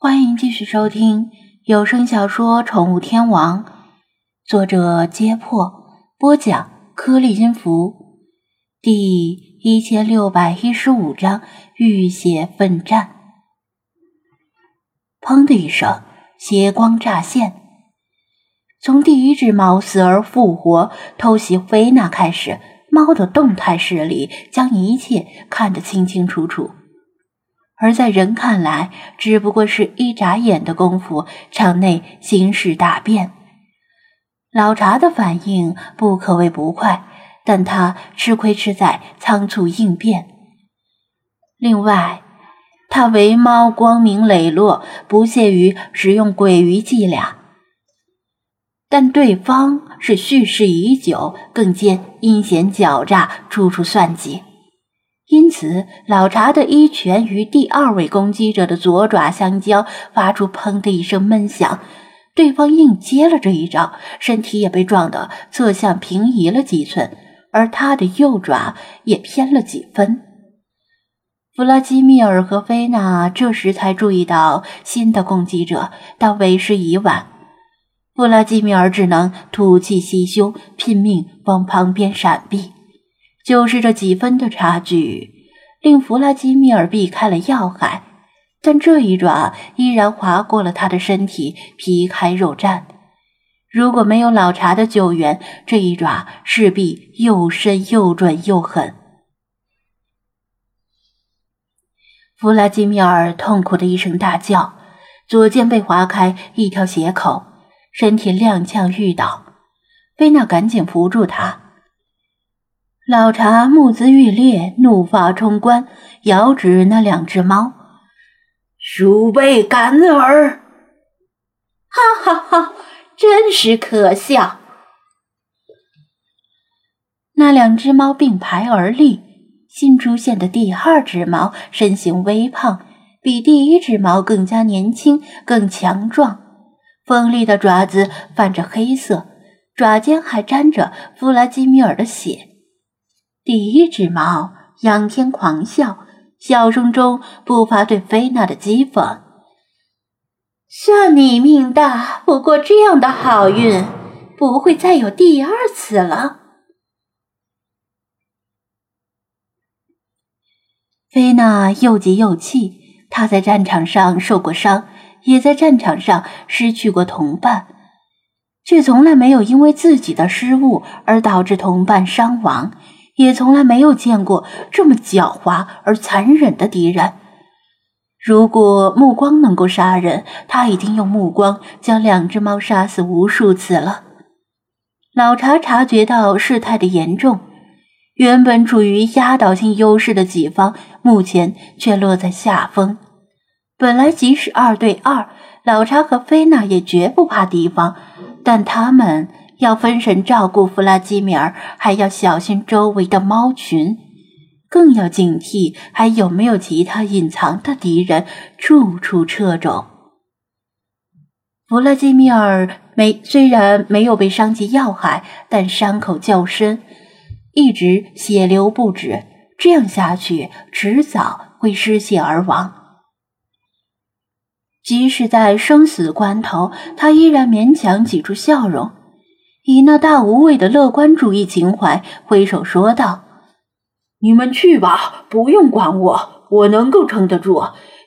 欢迎继续收听有声小说《宠物天王》，作者：揭破，播讲：颗粒音符，第一千六百一十五章：浴血奋战。砰的一声，血光乍现。从第一只猫死而复活偷袭菲娜开始，猫的动态视力将一切看得清清楚楚。而在人看来，只不过是一眨眼的功夫，场内形势大变。老茶的反应不可谓不快，但他吃亏吃在仓促应变。另外，他为猫光明磊落，不屑于使用鬼鱼伎俩，但对方是蓄势已久，更兼阴险狡诈，处处算计。因此，老查的一拳与第二位攻击者的左爪相交，发出“砰”的一声闷响。对方硬接了这一招，身体也被撞得侧向平移了几寸，而他的右爪也偏了几分。弗拉基米尔和菲娜这时才注意到新的攻击者，但为时已晚。弗拉基米尔只能吐气吸胸，拼命往旁边闪避。就是这几分的差距，令弗拉基米尔避开了要害，但这一爪依然划过了他的身体，皮开肉绽。如果没有老查的救援，这一爪势必又深又准又狠。弗拉基米尔痛苦的一声大叫，左肩被划开一条血口，身体踉跄欲倒。贝娜赶紧扶住他。老查目眦欲裂，怒发冲冠，遥指那两只猫：“鼠辈敢尔！”哈哈哈，真是可笑。那两只猫并排而立，新出现的第二只猫身形微胖，比第一只猫更加年轻、更强壮，锋利的爪子泛着黑色，爪尖还沾着弗拉基米尔的血。第一只猫仰天狂笑，笑声中不乏对菲娜的讥讽。算你命大，不过这样的好运不会再有第二次了。菲娜又急又气，她在战场上受过伤，也在战场上失去过同伴，却从来没有因为自己的失误而导致同伴伤亡。也从来没有见过这么狡猾而残忍的敌人。如果目光能够杀人，他已经用目光将两只猫杀死无数次了。老查察觉到事态的严重，原本处于压倒性优势的己方，目前却落在下风。本来即使二对二，老查和菲娜也绝不怕敌方，但他们。要分神照顾弗拉基米尔，还要小心周围的猫群，更要警惕还有没有其他隐藏的敌人，处处掣肘。弗拉基米尔没虽然没有被伤及要害，但伤口较深，一直血流不止，这样下去迟早会失血而亡。即使在生死关头，他依然勉强挤出笑容。以那大无畏的乐观主义情怀，挥手说道：“你们去吧，不用管我，我能够撑得住，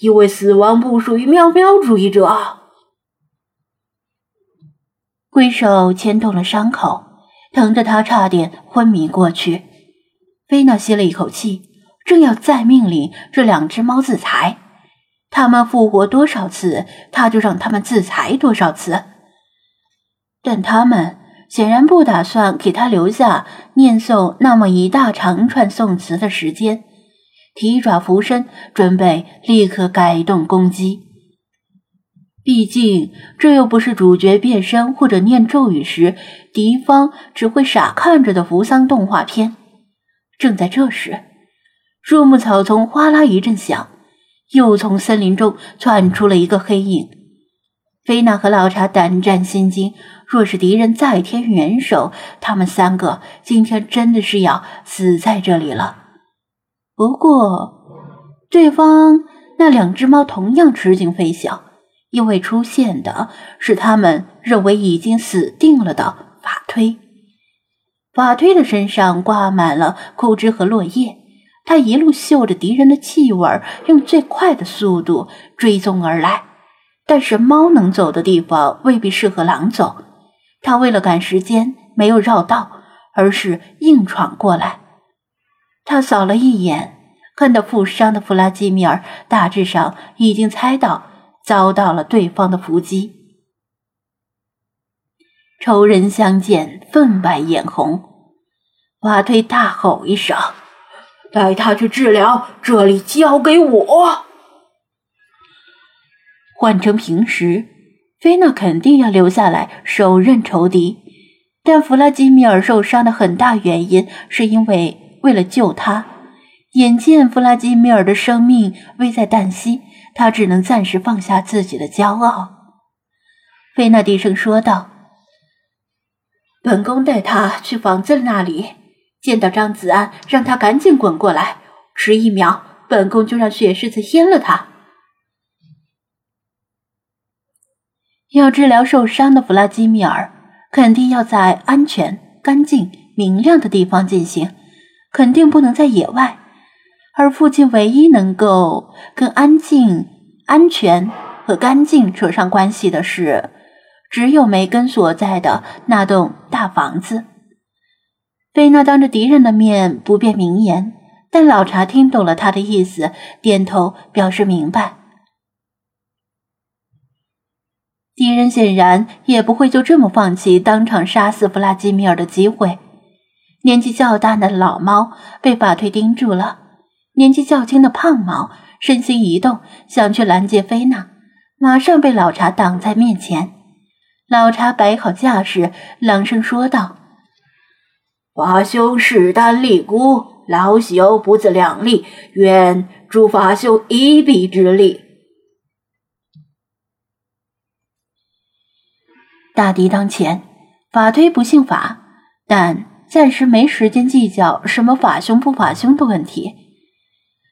因为死亡不属于喵喵主义者。”挥手牵动了伤口，疼得他差点昏迷过去。菲娜吸了一口气，正要再命令这两只猫自裁，他们复活多少次，他就让他们自裁多少次。但他们。显然不打算给他留下念诵那么一大长串宋词的时间，提爪伏身，准备立刻改动攻击。毕竟这又不是主角变身或者念咒语时敌方只会傻看着的扶桑动画片。正在这时，树木草丛哗啦一阵响，又从森林中窜出了一个黑影。菲娜和老查胆战心惊。若是敌人再添援手，他们三个今天真的是要死在这里了。不过，对方那两只猫同样吃惊非小，因为出现的是他们认为已经死定了的法推。法推的身上挂满了枯枝和落叶，他一路嗅着敌人的气味，用最快的速度追踪而来。但是猫能走的地方未必适合狼走，他为了赶时间，没有绕道，而是硬闯过来。他扫了一眼，看到负伤的弗拉基米尔，大致上已经猜到遭到了对方的伏击。仇人相见，分外眼红。瓦推大吼一声：“带他去治疗，这里交给我。”换成平时，菲娜肯定要留下来手刃仇敌，但弗拉基米尔受伤的很大原因是因为为了救他。眼见弗拉基米尔的生命危在旦夕，他只能暂时放下自己的骄傲。菲娜低声说道。本宫带他去房子那里，见到张子安，让他赶紧滚过来。迟一秒，本宫就让血狮子阉了他。要治疗受伤的弗拉基米尔，肯定要在安全、干净、明亮的地方进行，肯定不能在野外。而附近唯一能够跟安静、安全和干净扯上关系的是。只有梅根所在的那栋大房子。菲娜当着敌人的面不便明言，但老查听懂了他的意思，点头表示明白。敌人显然也不会就这么放弃当场杀死弗拉基米尔的机会。年纪较大的老猫被法推盯住了，年纪较轻的胖猫身形一动，想去拦截菲娜，马上被老查挡在面前。老查摆好架势，朗声说道：“法兄势单力孤，老朽不自量力，愿助法兄一臂之力。”大敌当前，法推不信法，但暂时没时间计较什么法兄不法兄的问题。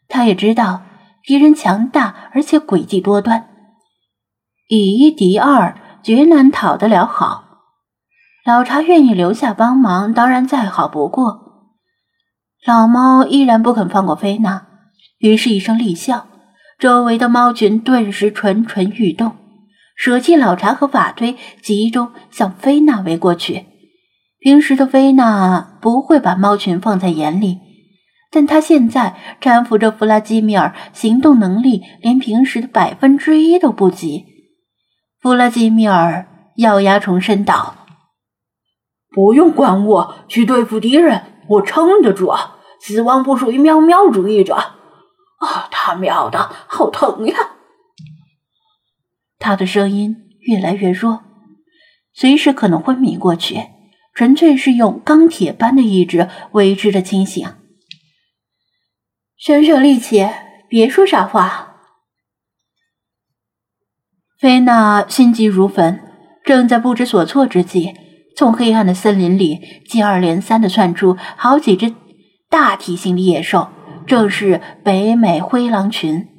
他也知道敌人强大，而且诡计多端，以一敌二。绝难讨得了好，老茶愿意留下帮忙，当然再好不过。老猫依然不肯放过菲娜，于是一声厉笑，周围的猫群顿时蠢蠢欲动，舍弃老茶和法推，集中向菲娜围过去。平时的菲娜不会把猫群放在眼里，但她现在搀扶着弗拉基米尔，行动能力连平时的百分之一都不及。弗拉基米尔咬牙重申道：“不用管我，去对付敌人，我撑得住。死亡不属于喵喵主义者。啊，他喵的，好疼呀！”他的声音越来越弱，随时可能昏迷过去，纯粹是用钢铁般的意志维持着清醒。省省力气，别说傻话。菲娜心急如焚，正在不知所措之际，从黑暗的森林里接二连三的窜出好几只大体型的野兽，正是北美灰狼群。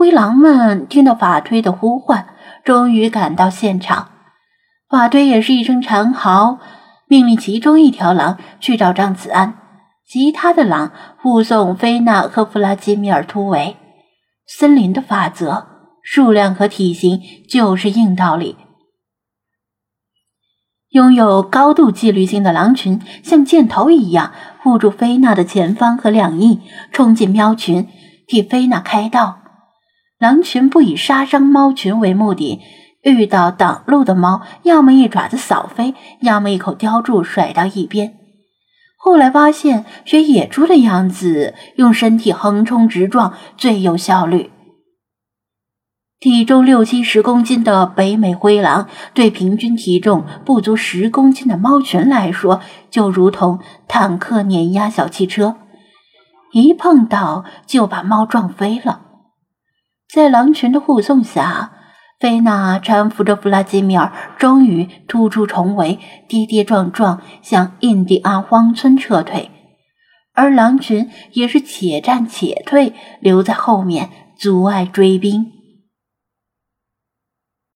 灰狼们听到法推的呼唤，终于赶到现场。法推也是一声长嚎，命令其中一条狼去找张子安，其他的狼护送菲娜和弗拉基米尔突围。森林的法则。数量和体型就是硬道理。拥有高度纪律性的狼群像箭头一样护住菲娜的前方和两翼，冲进喵群，替菲娜开道。狼群不以杀伤猫群为目的，遇到挡路的猫，要么一爪子扫飞，要么一口叼住甩到一边。后来发现，学野猪的样子，用身体横冲直撞最有效率。体重六七十公斤的北美灰狼，对平均体重不足十公斤的猫群来说，就如同坦克碾压小汽车，一碰到就把猫撞飞了。在狼群的护送下，菲娜搀扶着弗拉基米尔，终于突出重围，跌跌撞撞向印第安荒村撤退，而狼群也是且战且退，留在后面阻碍追兵。